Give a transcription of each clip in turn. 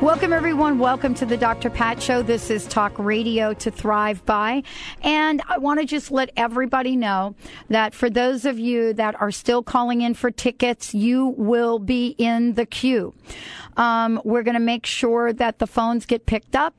Welcome, everyone. Welcome to the Dr. Pat Show. This is Talk Radio to Thrive By. And I want to just let everybody know that for those of you that are still calling in for tickets, you will be in the queue. Um, we're going to make sure that the phones get picked up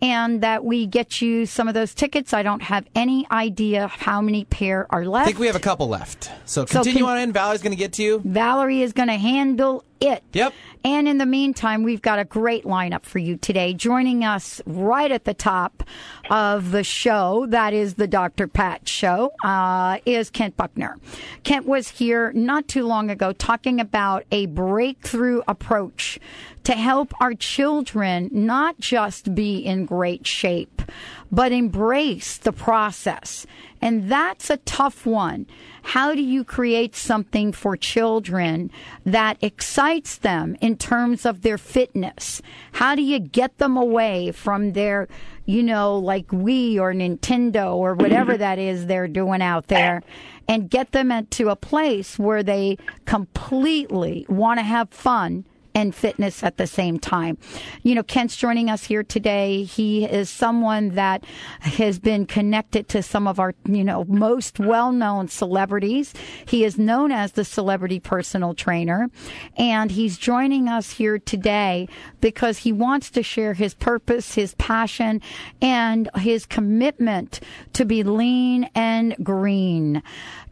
and that we get you some of those tickets. I don't have any idea how many pair are left. I think we have a couple left. So continue so can, on in. Valerie's going to get to you. Valerie is going to handle it. Yep. And in the meantime, we've got a great lineup for you today. Joining us right at the top of the show, that is the Dr. Pat show, uh, is Kent Buckner. Kent was here not too long ago talking about a breakthrough approach to help our children not just be in great shape, but embrace the process. And that's a tough one. How do you create something for children that excites them in terms of their fitness? How do you get them away from their, you know, like Wii or Nintendo or whatever that is they're doing out there and get them into a place where they completely want to have fun and fitness at the same time. You know, Kent's joining us here today. He is someone that has been connected to some of our, you know, most well known celebrities. He is known as the celebrity personal trainer. And he's joining us here today because he wants to share his purpose, his passion, and his commitment to be lean and green.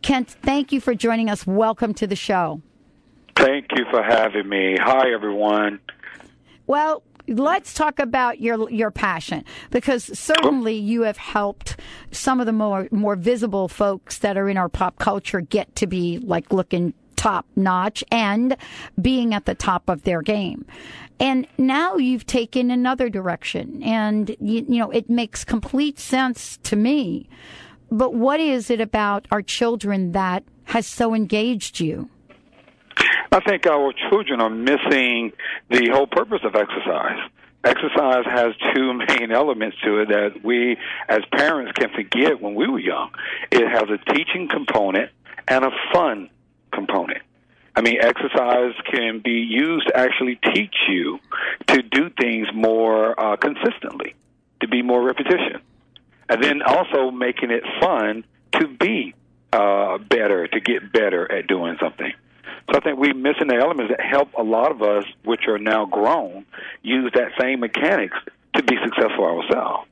Kent, thank you for joining us. Welcome to the show. Thank you for having me. Hi, everyone. Well, let's talk about your your passion because certainly you have helped some of the more more visible folks that are in our pop culture get to be like looking top notch and being at the top of their game. And now you've taken another direction and you, you know it makes complete sense to me. But what is it about our children that has so engaged you? I think our children are missing the whole purpose of exercise. Exercise has two main elements to it that we as parents can forget when we were young. It has a teaching component and a fun component. I mean, exercise can be used to actually teach you to do things more uh, consistently, to be more repetition, and then also making it fun to be uh, better, to get better at doing something. So I think we're missing the elements that help a lot of us, which are now grown, use that same mechanics to be successful ourselves.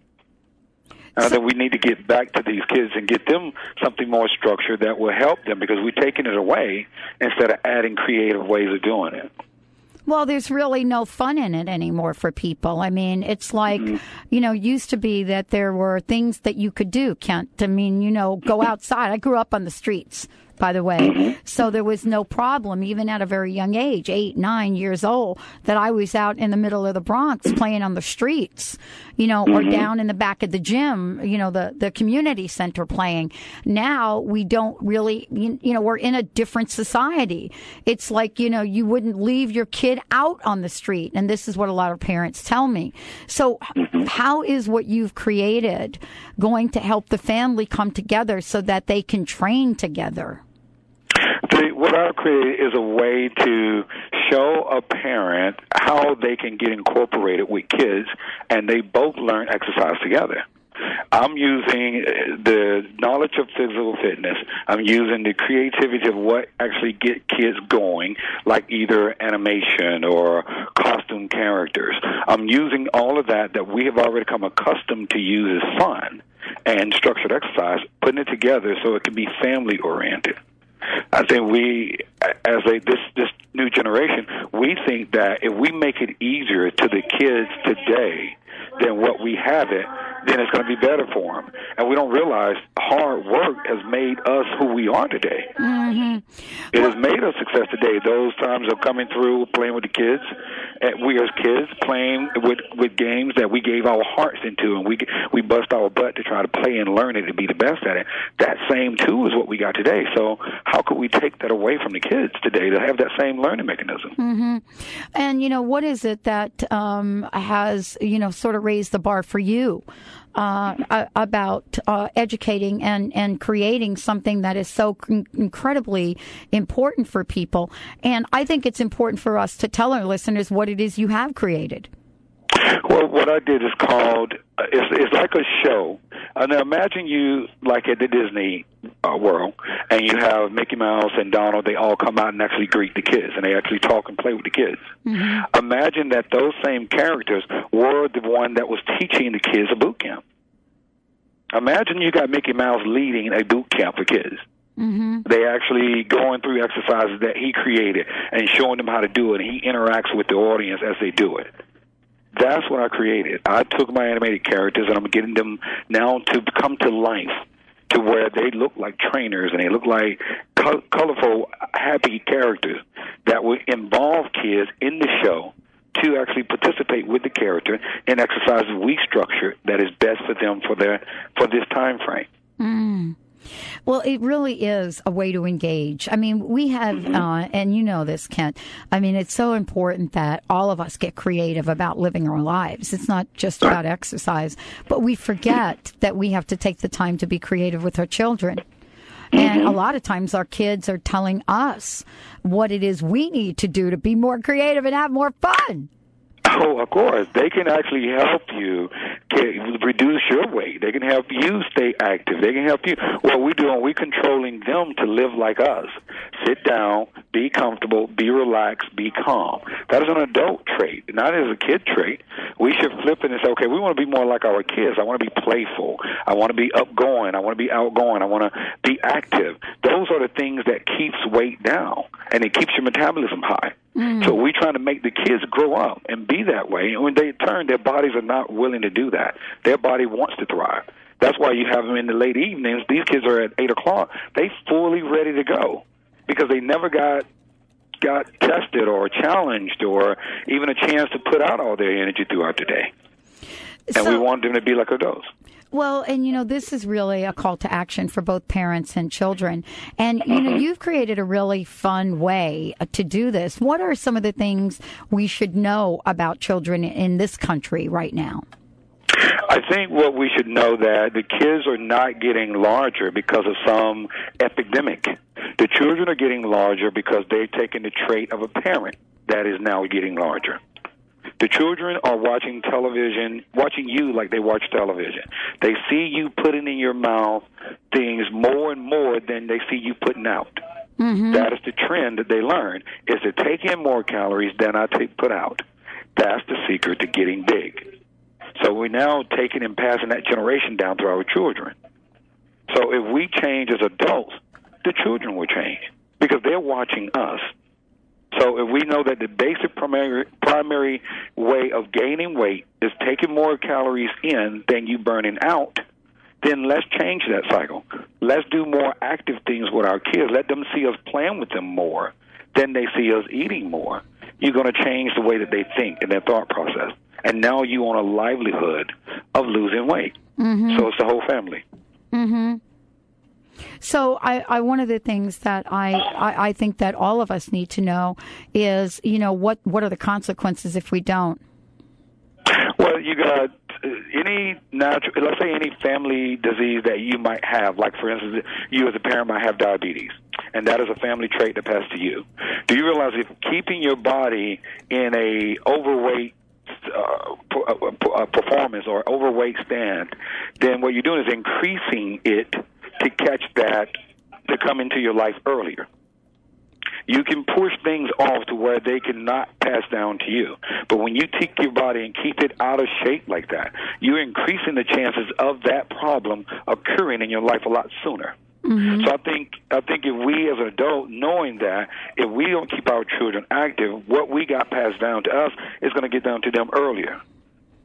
And I think we need to get back to these kids and get them something more structured that will help them because we're taking it away instead of adding creative ways of doing it. Well, there's really no fun in it anymore for people. I mean, it's like, mm-hmm. you know, used to be that there were things that you could do, Kent. I mean, you know, go outside. I grew up on the streets by the way. Mm-hmm. So there was no problem, even at a very young age, eight, nine years old, that I was out in the middle of the Bronx playing on the streets, you know, or mm-hmm. down in the back of the gym, you know, the, the community center playing. Now we don't really, you know, we're in a different society. It's like, you know, you wouldn't leave your kid out on the street. And this is what a lot of parents tell me. So mm-hmm. how is what you've created going to help the family come together so that they can train together? What I've created is a way to show a parent how they can get incorporated with kids and they both learn exercise together. I'm using uh, the knowledge of physical fitness. I'm using the creativity of what actually get kids going, like either animation or costume characters. I'm using all of that that we have already come accustomed to use as fun and structured exercise, putting it together so it can be family oriented. I think we, as a this this new generation, we think that if we make it easier to the kids today than what we have it, then it's going to be better for them. And we don't realize hard work has made us who we are today. Mm-hmm. It has made us success today. Those times of coming through, playing with the kids, we as kids playing with with games that we gave our hearts into, and we we bust our butt to try to play and learn it to be the best at it. That same too is what we got today. So how could we take that away from the kids today to have that same learning mechanism? Mm-hmm. And you know, what is it that um, has you know sort of raised the bar for you? Uh, about uh, educating and, and creating something that is so incredibly important for people. And I think it's important for us to tell our listeners what it is you have created. Well, what I did is called it's, it's like a show. Uh, now imagine you like at the Disney uh, World, and you have Mickey Mouse and Donald. They all come out and actually greet the kids, and they actually talk and play with the kids. Mm-hmm. Imagine that those same characters were the one that was teaching the kids a boot camp. Imagine you got Mickey Mouse leading a boot camp for kids. Mm-hmm. They actually going through exercises that he created and showing them how to do it. And he interacts with the audience as they do it. That's what I created. I took my animated characters and I'm getting them now to come to life to where they look like trainers and they look like co- colorful, happy characters that would involve kids in the show to actually participate with the character and exercise a week structure that is best for them for their for this time frame. Mm. Well, it really is a way to engage. I mean, we have, mm-hmm. uh, and you know this, Kent. I mean, it's so important that all of us get creative about living our lives. It's not just about exercise, but we forget that we have to take the time to be creative with our children. And mm-hmm. a lot of times our kids are telling us what it is we need to do to be more creative and have more fun. Oh, of course. They can actually help you reduce your weight. They can help you stay active. They can help you. What we doing, we're controlling them to live like us. Sit down, be comfortable, be relaxed, be calm. That is an adult trait, not as a kid trait. We should flip it and say, okay, we want to be more like our kids. I want to be playful. I want to be upgoing. I want to be outgoing. I want to be active. Those are the things that keeps weight down and it keeps your metabolism high. Mm. So we're trying to make the kids grow up and be that way. And when they turn, their bodies are not willing to do that. Their body wants to thrive. That's why you have them in the late evenings. These kids are at eight o'clock. They fully ready to go because they never got got tested or challenged or even a chance to put out all their energy throughout the day. And so, we want them to be like adults. Well, and you know, this is really a call to action for both parents and children. And you know, you've created a really fun way uh, to do this. What are some of the things we should know about children in this country right now? I think what we should know that the kids are not getting larger because of some epidemic. The children are getting larger because they've taken the trait of a parent that is now getting larger. The children are watching television, watching you like they watch television. They see you putting in your mouth things more and more than they see you putting out. Mm-hmm. That is the trend that they learn: is to take in more calories than I take put out. That's the secret to getting big. So we're now taking and passing that generation down to our children. So if we change as adults, the children will change because they're watching us. So if we know that the basic primary primary way of gaining weight is taking more calories in than you burning out, then let's change that cycle. Let's do more active things with our kids. Let them see us playing with them more than they see us eating more. You're going to change the way that they think and their thought process. And now you on a livelihood of losing weight. Mm-hmm. So it's the whole family. Mm-hmm. So I, I, one of the things that I, I, I think that all of us need to know is, you know, what, what are the consequences if we don't? Well, you got uh, any natural, let's say any family disease that you might have, like for instance, you as a parent might have diabetes, and that is a family trait that passed to you. Do you realize if keeping your body in a overweight uh, uh, performance or overweight stand, then what you're doing is increasing it to catch that to come into your life earlier. You can push things off to where they cannot pass down to you. But when you take your body and keep it out of shape like that, you're increasing the chances of that problem occurring in your life a lot sooner. Mm-hmm. So I think I think if we as an adult knowing that if we don't keep our children active, what we got passed down to us is going to get down to them earlier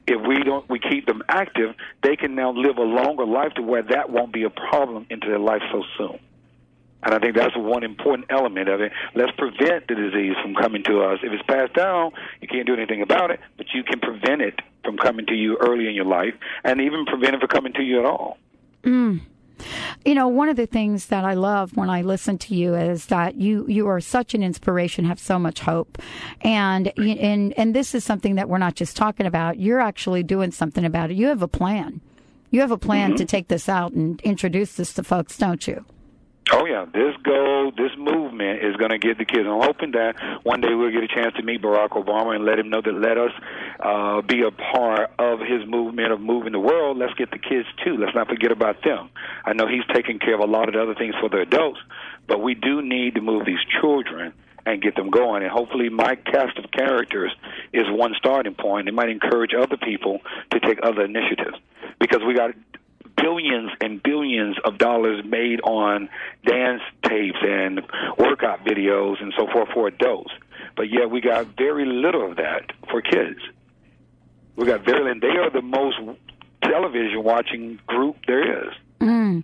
if we don't we keep them active, they can now live a longer life to where that won't be a problem into their life so soon. And I think that's one important element of it. Let's prevent the disease from coming to us. If it's passed down, you can't do anything about it, but you can prevent it from coming to you early in your life and even prevent it from coming to you at all. Mm. You know, one of the things that I love when I listen to you is that you you are such an inspiration, have so much hope, and and and this is something that we're not just talking about. You're actually doing something about it. You have a plan. You have a plan mm-hmm. to take this out and introduce this to folks, don't you? Oh yeah, this goal, this movement is going to get the kids. I'm hoping that one day we'll get a chance to meet Barack Obama and let him know that let us uh, be a part of his movement of moving the world. Let's get the kids too. Let's not forget about them. I know he's taking care of a lot of the other things for the adults, but we do need to move these children and get them going. And hopefully, my cast of characters is one starting point. It might encourage other people to take other initiatives because we got billions and billions of dollars made on dance tapes and workout videos and so forth for adults. But yet we got very little of that for kids. We got very, and they are the most television watching group there is. Mm.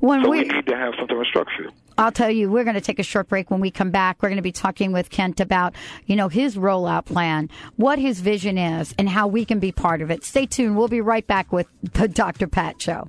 When so we, we need to have some sort of structure. I'll tell you, we're going to take a short break. When we come back, we're going to be talking with Kent about, you know, his rollout plan, what his vision is, and how we can be part of it. Stay tuned. We'll be right back with the Dr. Pat Show.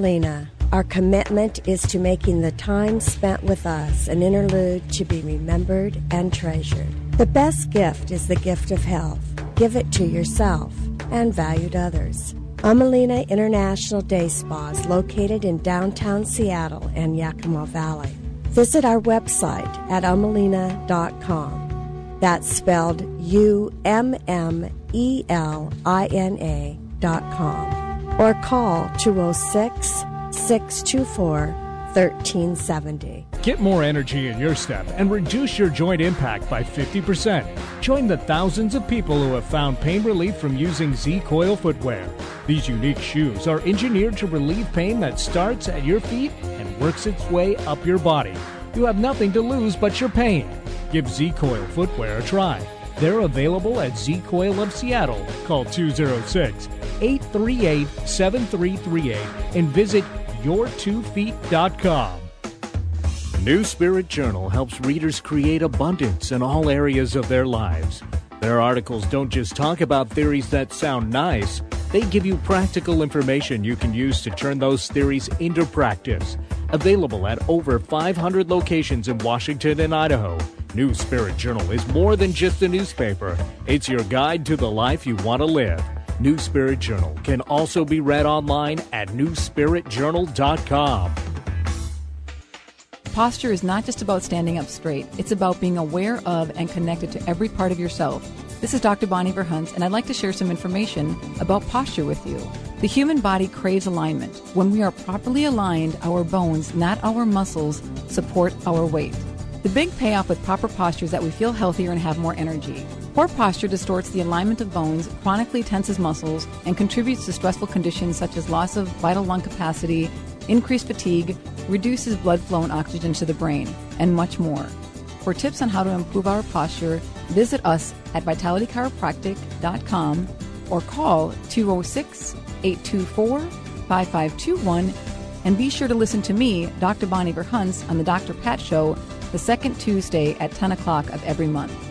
Ummelina, our commitment is to making the time spent with us an interlude to be remembered and treasured. The best gift is the gift of health. Give it to yourself and valued others. Ummelina International Day Spa is located in downtown Seattle and Yakima Valley. Visit our website at ummelina.com. That's spelled U M M E L I N A dot com. Or call 206 624 1370. Get more energy in your step and reduce your joint impact by 50%. Join the thousands of people who have found pain relief from using Z Coil footwear. These unique shoes are engineered to relieve pain that starts at your feet and works its way up your body. You have nothing to lose but your pain. Give Z Coil footwear a try. They're available at Z Coil of Seattle. Call 206 838 7338 and visit yourtwofeet.com. New Spirit Journal helps readers create abundance in all areas of their lives. Their articles don't just talk about theories that sound nice, they give you practical information you can use to turn those theories into practice. Available at over 500 locations in Washington and Idaho. New Spirit Journal is more than just a newspaper, it's your guide to the life you want to live. New Spirit Journal can also be read online at newspiritjournal.com. Posture is not just about standing up straight, it's about being aware of and connected to every part of yourself. This is Dr. Bonnie Verhunts, and I'd like to share some information about posture with you. The human body craves alignment. When we are properly aligned, our bones, not our muscles, support our weight. The big payoff with proper posture is that we feel healthier and have more energy. Poor posture distorts the alignment of bones, chronically tenses muscles, and contributes to stressful conditions such as loss of vital lung capacity, increased fatigue, reduces blood flow and oxygen to the brain, and much more. For tips on how to improve our posture, visit us at vitalitychiropractic.com or call 206 824 5521 and be sure to listen to me, Dr. Bonnie Verhunts, on the Dr. Pat Show the second Tuesday at 10 o'clock of every month.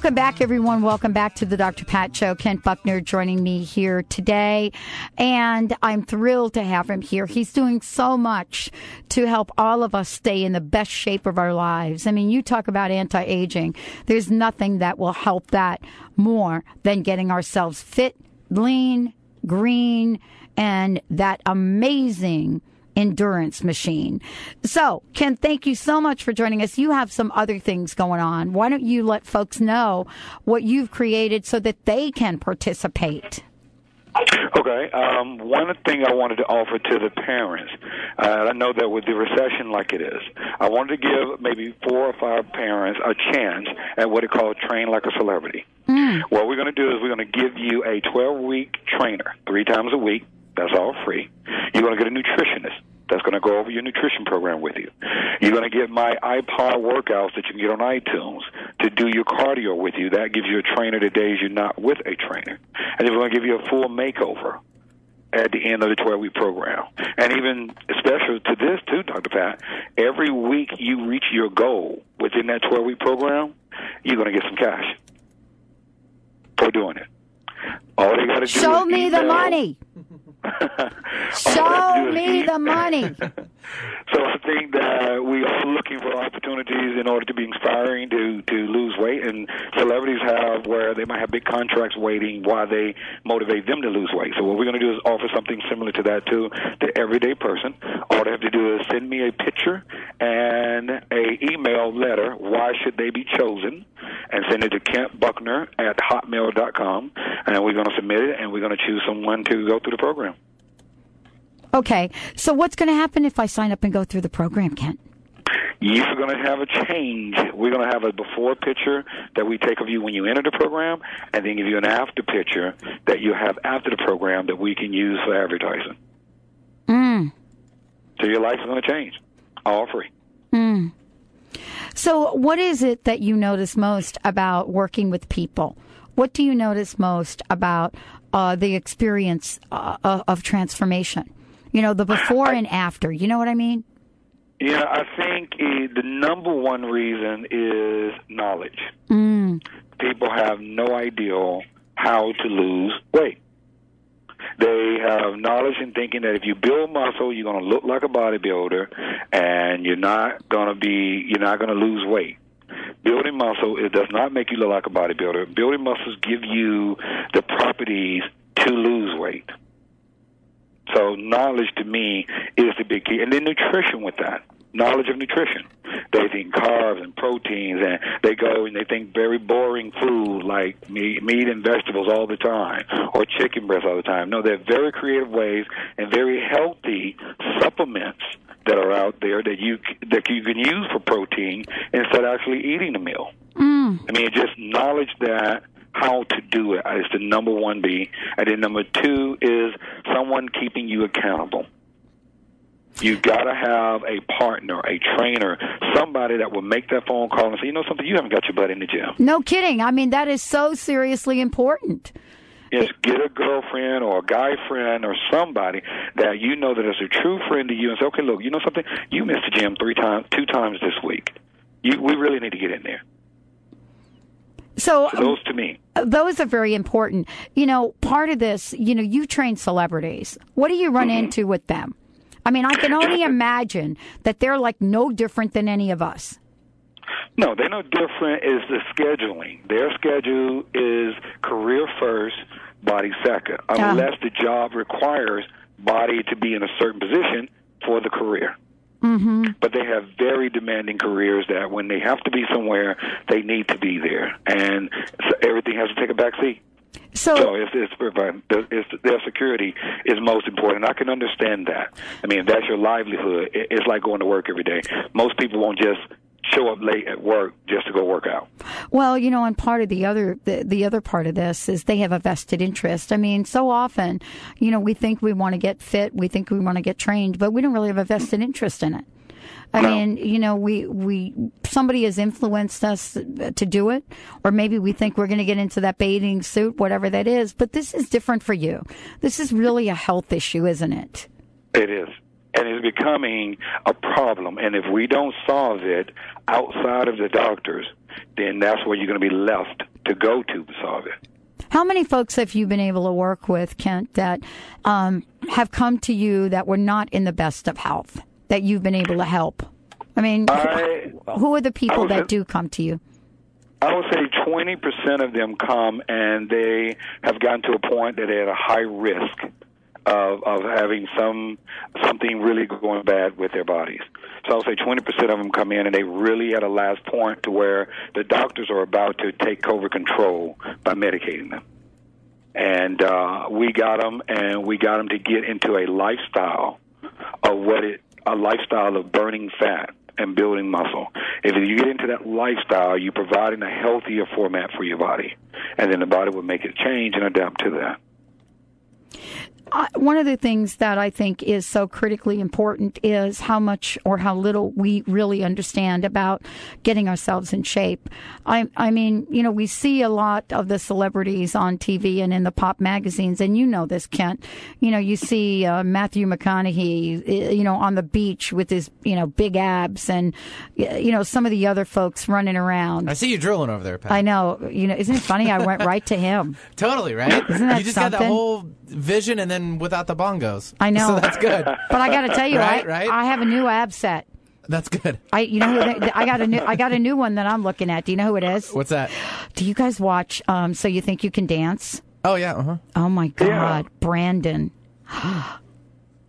Welcome back, everyone. Welcome back to the Dr. Pat Show. Kent Buckner joining me here today. And I'm thrilled to have him here. He's doing so much to help all of us stay in the best shape of our lives. I mean, you talk about anti aging. There's nothing that will help that more than getting ourselves fit, lean, green, and that amazing endurance machine. So, Kent, thank you so much for joining us. You have some other things going on. Why don't you let folks know what you've created so that they can participate? Okay. Um, one thing I wanted to offer to the parents, uh, I know that with the recession like it is, I wanted to give maybe four or five parents a chance at what it called train like a celebrity. Mm. What we're going to do is we're going to give you a 12 week trainer three times a week. That's all free. You're going to get a nutritionist that's going to go over your nutrition program with you. You're going to get my iPod workouts that you can get on iTunes to do your cardio with you. That gives you a trainer the days you're not with a trainer. And then we're going to give you a full makeover at the end of the 12 week program. And even special to this, too, Dr. Pat, every week you reach your goal within that 12 week program, you're going to get some cash for doing it. All they got to do Show me the money. Show me the money. so I think that we are looking for opportunities in order to be inspiring to to lose weight, and celebrities have where they might have big contracts waiting while they motivate them to lose weight. So what we're going to do is offer something similar to that to the everyday person. All they have to do is send me a picture and a email letter. Why should they be chosen? And send it to Kent Buckner at hotmail.com, and we're going to submit it, and we're going to choose someone to go through the program. Okay, so what's going to happen if I sign up and go through the program, Kent? You're going to have a change. We're going to have a before picture that we take of you when you enter the program, and then give you an after picture that you have after the program that we can use for advertising. Mm. So your life is going to change, all free. Mm. So, what is it that you notice most about working with people? What do you notice most about uh, the experience uh, of transformation? You know, the before I, and after. You know what I mean? Yeah, I think uh, the number one reason is knowledge. Mm. People have no idea how to lose weight. They have knowledge in thinking that if you build muscle, you're going to look like a bodybuilder, and you're not going to be, you're not going to lose weight. Building muscle it does not make you look like a bodybuilder. Building muscles give you the properties to lose weight. So knowledge to me is the big key, and then nutrition with that. Knowledge of nutrition. They think carbs and proteins, and they go and they think very boring food like meat, meat and vegetables all the time, or chicken breast all the time. No, they're very creative ways and very healthy supplements that are out there that you that you can use for protein instead of actually eating the meal. Mm. I mean, just knowledge that how to do it is the number one B. And then number two is someone keeping you accountable. You got to have a partner, a trainer, somebody that will make that phone call and say, you know something, you haven't got your butt in the gym. No kidding. I mean, that is so seriously important. Yes, get a girlfriend or a guy friend or somebody that you know that is a true friend to you and say, okay, look, you know something, you missed the gym three times, two times this week. You, we really need to get in there. So, those to me, those are very important. You know, part of this, you know, you train celebrities. What do you run mm-hmm. into with them? I mean, I can only imagine that they're like no different than any of us. No, they're no different. Is the scheduling? Their schedule is career first, body second, unless the job requires body to be in a certain position for the career. Mm-hmm. But they have very demanding careers that when they have to be somewhere, they need to be there, and so everything has to take a back seat. So, so it's, it's, it's, their security is most important. I can understand that. I mean, if that's your livelihood, it's like going to work every day. Most people won't just show up late at work just to go work out. Well, you know, and part of the other the, the other part of this is they have a vested interest. I mean, so often, you know, we think we want to get fit, we think we want to get trained, but we don't really have a vested interest in it. I no. mean, you know, we we somebody has influenced us to do it, or maybe we think we're going to get into that bathing suit, whatever that is. But this is different for you. This is really a health issue, isn't it? It is becoming a problem. And if we don't solve it outside of the doctors, then that's where you're going to be left to go to to solve it. How many folks have you been able to work with, Kent, that um, have come to you that were not in the best of health that you've been able to help? I mean, I, who are the people that say, do come to you? I would say 20% of them come and they have gotten to a point that they're at a high risk of, of having some something really going bad with their bodies. So I'll say 20% of them come in and they really at a last point to where the doctors are about to take over control by medicating them. And uh, we got them, and we got them to get into a lifestyle of what it a lifestyle of burning fat and building muscle. If you get into that lifestyle, you're providing a healthier format for your body, and then the body will make it change and adapt to that one of the things that I think is so critically important is how much or how little we really understand about getting ourselves in shape. I, I mean, you know, we see a lot of the celebrities on TV and in the pop magazines, and you know this, Kent. You know, you see uh, Matthew McConaughey, you know, on the beach with his, you know, big abs, and you know some of the other folks running around. I see you drilling over there, Pat. I know. You know, isn't it funny? I went right to him. totally right. Isn't that you just something? got that whole vision, and then without the bongos. I know. So that's good. But I got to tell you, right, I, right? I have a new ab set. That's good. I, you know, who they, I got a new, I got a new one that I'm looking at. Do you know who it is? What's that? Do you guys watch? Um, so you think you can dance? Oh yeah. Uh-huh. Oh my God, Yeah. Brandon.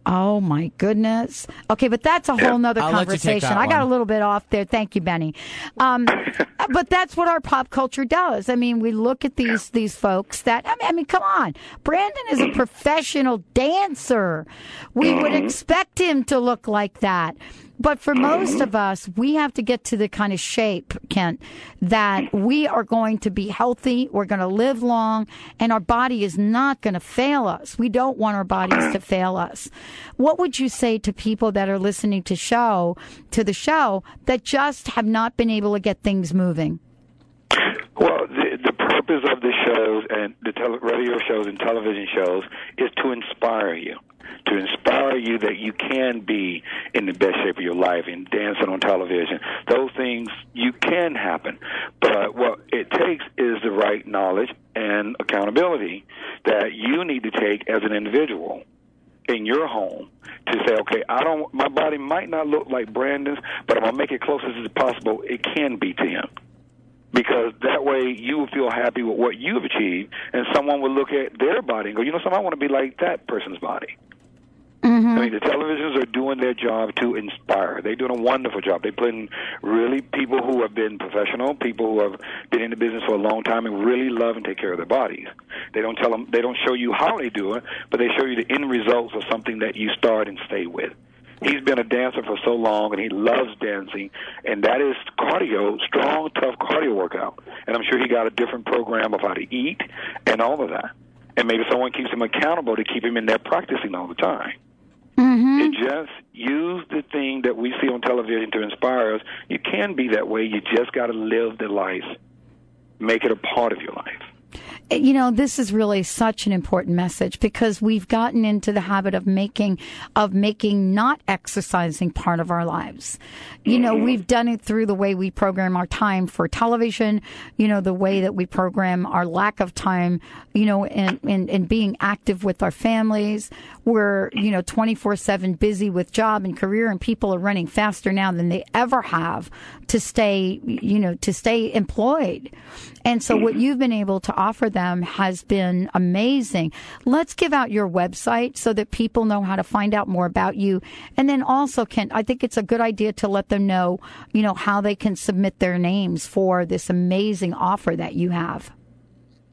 Oh my goodness. Okay, but that's a whole nother I'll let you take conversation. I got a little bit off there. Thank you, Benny. Um, but that's what our pop culture does. I mean, we look at these these folks that I mean, I mean, come on. Brandon is a professional dancer. We would expect him to look like that. But for most of us, we have to get to the kind of shape, Kent, that we are going to be healthy, we're going to live long, and our body is not going to fail us. We don't want our bodies to fail us. What would you say to people that are listening to show to the show that just have not been able to get things moving? Purpose of the shows and the tele- radio shows and television shows is to inspire you. To inspire you that you can be in the best shape of your life and dancing on television. Those things you can happen. But what it takes is the right knowledge and accountability that you need to take as an individual in your home to say, okay, I don't. My body might not look like Brandon's, but I'm gonna make it close as possible. It can be to him because that way you will feel happy with what you've achieved, and someone will look at their body and go, you know, something I want to be like that person's body. Mm-hmm. I mean, the televisions are doing their job to inspire. They're doing a wonderful job. They're putting really people who have been professional, people who have been in the business for a long time and really love and take care of their bodies. They don't tell them, they don't show you how they do it, but they show you the end results of something that you start and stay with. He's been a dancer for so long, and he loves dancing, and that is cardio, strong, tough cardio workout. And I'm sure he got a different program of how to eat and all of that. And maybe someone keeps him accountable to keep him in there practicing all the time. Mm-hmm. It just use the thing that we see on television to inspire us. You can be that way. You just got to live the life, make it a part of your life. You know this is really such an important message because we've gotten into the habit of making of making not exercising part of our lives. You know mm-hmm. we've done it through the way we program our time for television you know the way that we program our lack of time you know in in, in being active with our families. We're you know 24/7 busy with job and career and people are running faster now than they ever have to stay you know to stay employed. And so what mm-hmm. you've been able to offer them has been amazing. Let's give out your website so that people know how to find out more about you. And then also, Kent, I think it's a good idea to let them know, you know, how they can submit their names for this amazing offer that you have.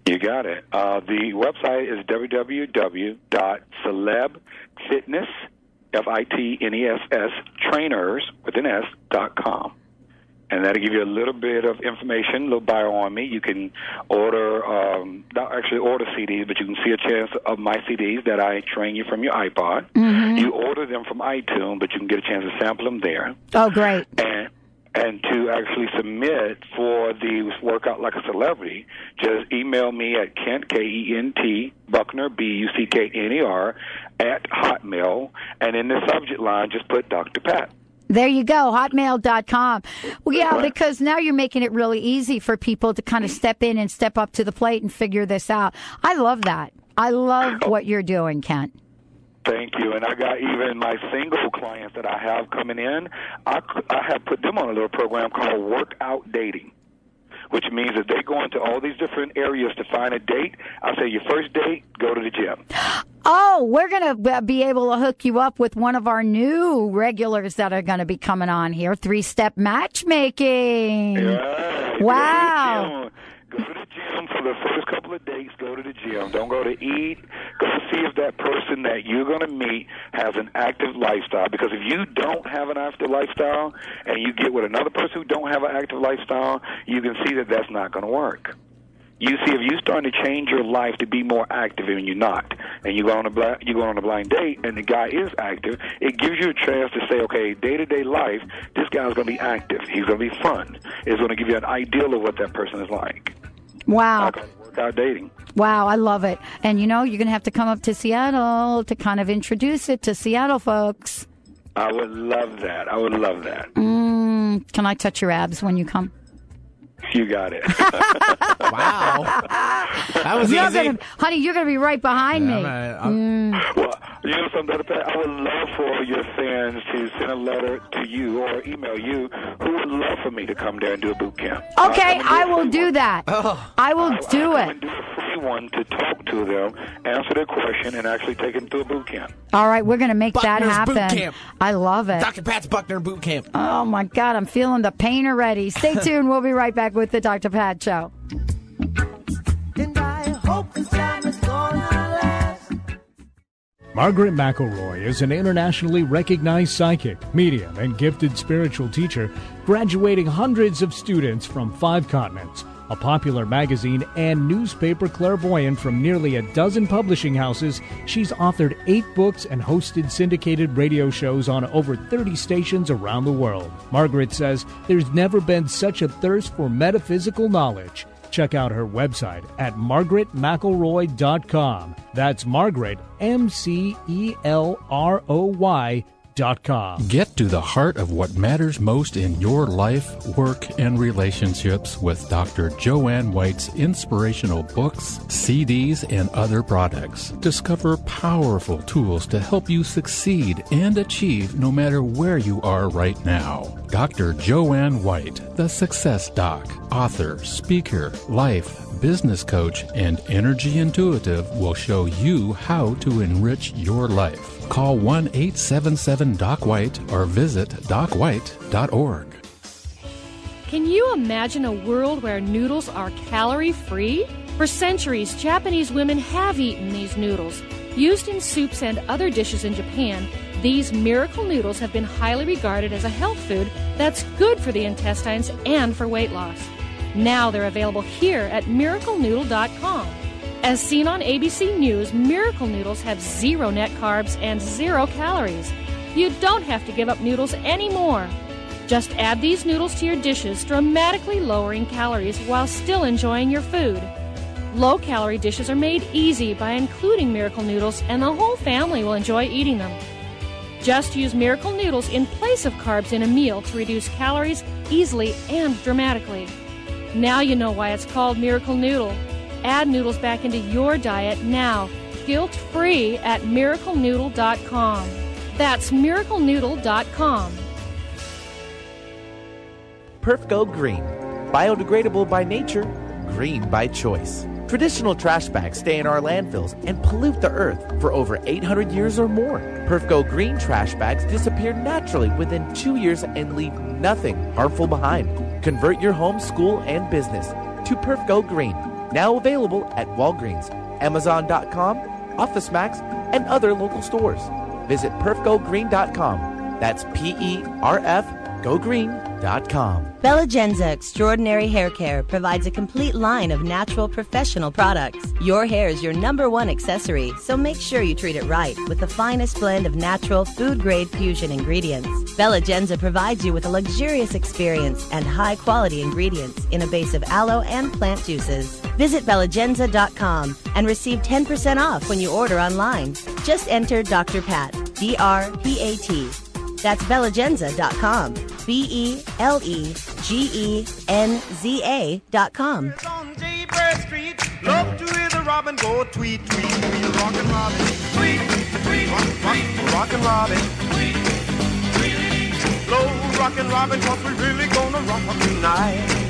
You got it. Uh, the website is www.celebfitness, F-I-T-N-E-S-S, trainers with an S, dot com. And that'll give you a little bit of information, a little bio on me. You can order, um, not actually order CDs, but you can see a chance of my CDs that I train you from your iPod. You order them from iTunes, but you can get a chance to sample them there. Oh, great. And and to actually submit for the workout like a celebrity, just email me at Kent K E N T Buckner B U C K N E R at Hotmail, and in the subject line just put Dr. Pat. There you go, hotmail.com. Well, yeah, because now you're making it really easy for people to kind of step in and step up to the plate and figure this out. I love that. I love what you're doing, Kent. Thank you. And I got even my single clients that I have coming in, I, I have put them on a little program called Workout Dating which means that they go into all these different areas to find a date. I say your first date, go to the gym. Oh, we're going to be able to hook you up with one of our new regulars that are going to be coming on here. Three step matchmaking. Yeah, wow. Go to the gym for the first couple of days. Go to the gym. Don't go to eat. See if that person that you're going to meet has an active lifestyle. Because if you don't have an active lifestyle and you get with another person who don't have an active lifestyle, you can see that that's not going to work. You see, if you're starting to change your life to be more active and you're not, and you go on a blind, you go on a blind date, and the guy is active, it gives you a chance to say, okay, day to day life, this guy's going to be active. He's going to be fun. It's going to give you an ideal of what that person is like. Wow. Dating. Wow, I love it. And you know, you're going to have to come up to Seattle to kind of introduce it to Seattle folks. I would love that. I would love that. Mm, can I touch your abs when you come? You got it. wow. That was you're easy. Gonna, honey, you're going to be right behind Yeah, me. I'm- I'm- Mm. Well, you know something, I would love for your fans to send a letter to you or email you who would love for me to come there and do a boot camp. Okay, I'll come and I a will do one. that. I will I'll- do I'll come it. And do a free one to talk to them, answer their question, and actually take them to a boot camp. All right, we're going to make that happen. Boot Camp. I love it. Dr. Pat's Buckner Boot Camp. Oh my God, I'm feeling the pain already. Stay tuned. We'll be right back with the Dr. Pat Show. Margaret McElroy is an internationally recognized psychic, medium, and gifted spiritual teacher, graduating hundreds of students from five continents, a popular magazine and newspaper clairvoyant from nearly a dozen publishing houses. She's authored eight books and hosted syndicated radio shows on over 30 stations around the world. Margaret says there's never been such a thirst for metaphysical knowledge. Check out her website at margaretmcelroy.com. That's Margaret, M C E L R O Y. Get to the heart of what matters most in your life, work, and relationships with Dr. Joanne White's inspirational books, CDs, and other products. Discover powerful tools to help you succeed and achieve no matter where you are right now. Dr. Joanne White, the Success Doc, author, speaker, life, business coach, and energy intuitive will show you how to enrich your life. Call 1 877 Doc White or visit docwhite.org. Can you imagine a world where noodles are calorie free? For centuries, Japanese women have eaten these noodles. Used in soups and other dishes in Japan, these miracle noodles have been highly regarded as a health food that's good for the intestines and for weight loss. Now they're available here at miraclenoodle.com. As seen on ABC News, Miracle Noodles have zero net carbs and zero calories. You don't have to give up noodles anymore. Just add these noodles to your dishes, dramatically lowering calories while still enjoying your food. Low calorie dishes are made easy by including Miracle Noodles, and the whole family will enjoy eating them. Just use Miracle Noodles in place of carbs in a meal to reduce calories easily and dramatically. Now you know why it's called Miracle Noodle. Add noodles back into your diet now, guilt free at miraclenoodle.com. That's miraclenoodle.com. Perf Go Green. Biodegradable by nature, green by choice. Traditional trash bags stay in our landfills and pollute the earth for over 800 years or more. Perfgo Green trash bags disappear naturally within two years and leave nothing harmful behind. Convert your home, school, and business to Perfgo Green. Now available at Walgreens, Amazon.com, OfficeMax, and other local stores. Visit perfgogreen.com. That's P E R F gogreen.com. Belegenza Extraordinary Hair Care provides a complete line of natural professional products. Your hair is your number one accessory, so make sure you treat it right with the finest blend of natural food grade fusion ingredients. Belegenza provides you with a luxurious experience and high quality ingredients in a base of aloe and plant juices. Visit belegenza.com and receive 10% off when you order online. Just enter Dr. Pat, D R P A T. That's belegenza.com. B E L E G E N Z A.com. The robin cause we really gonna rock tonight.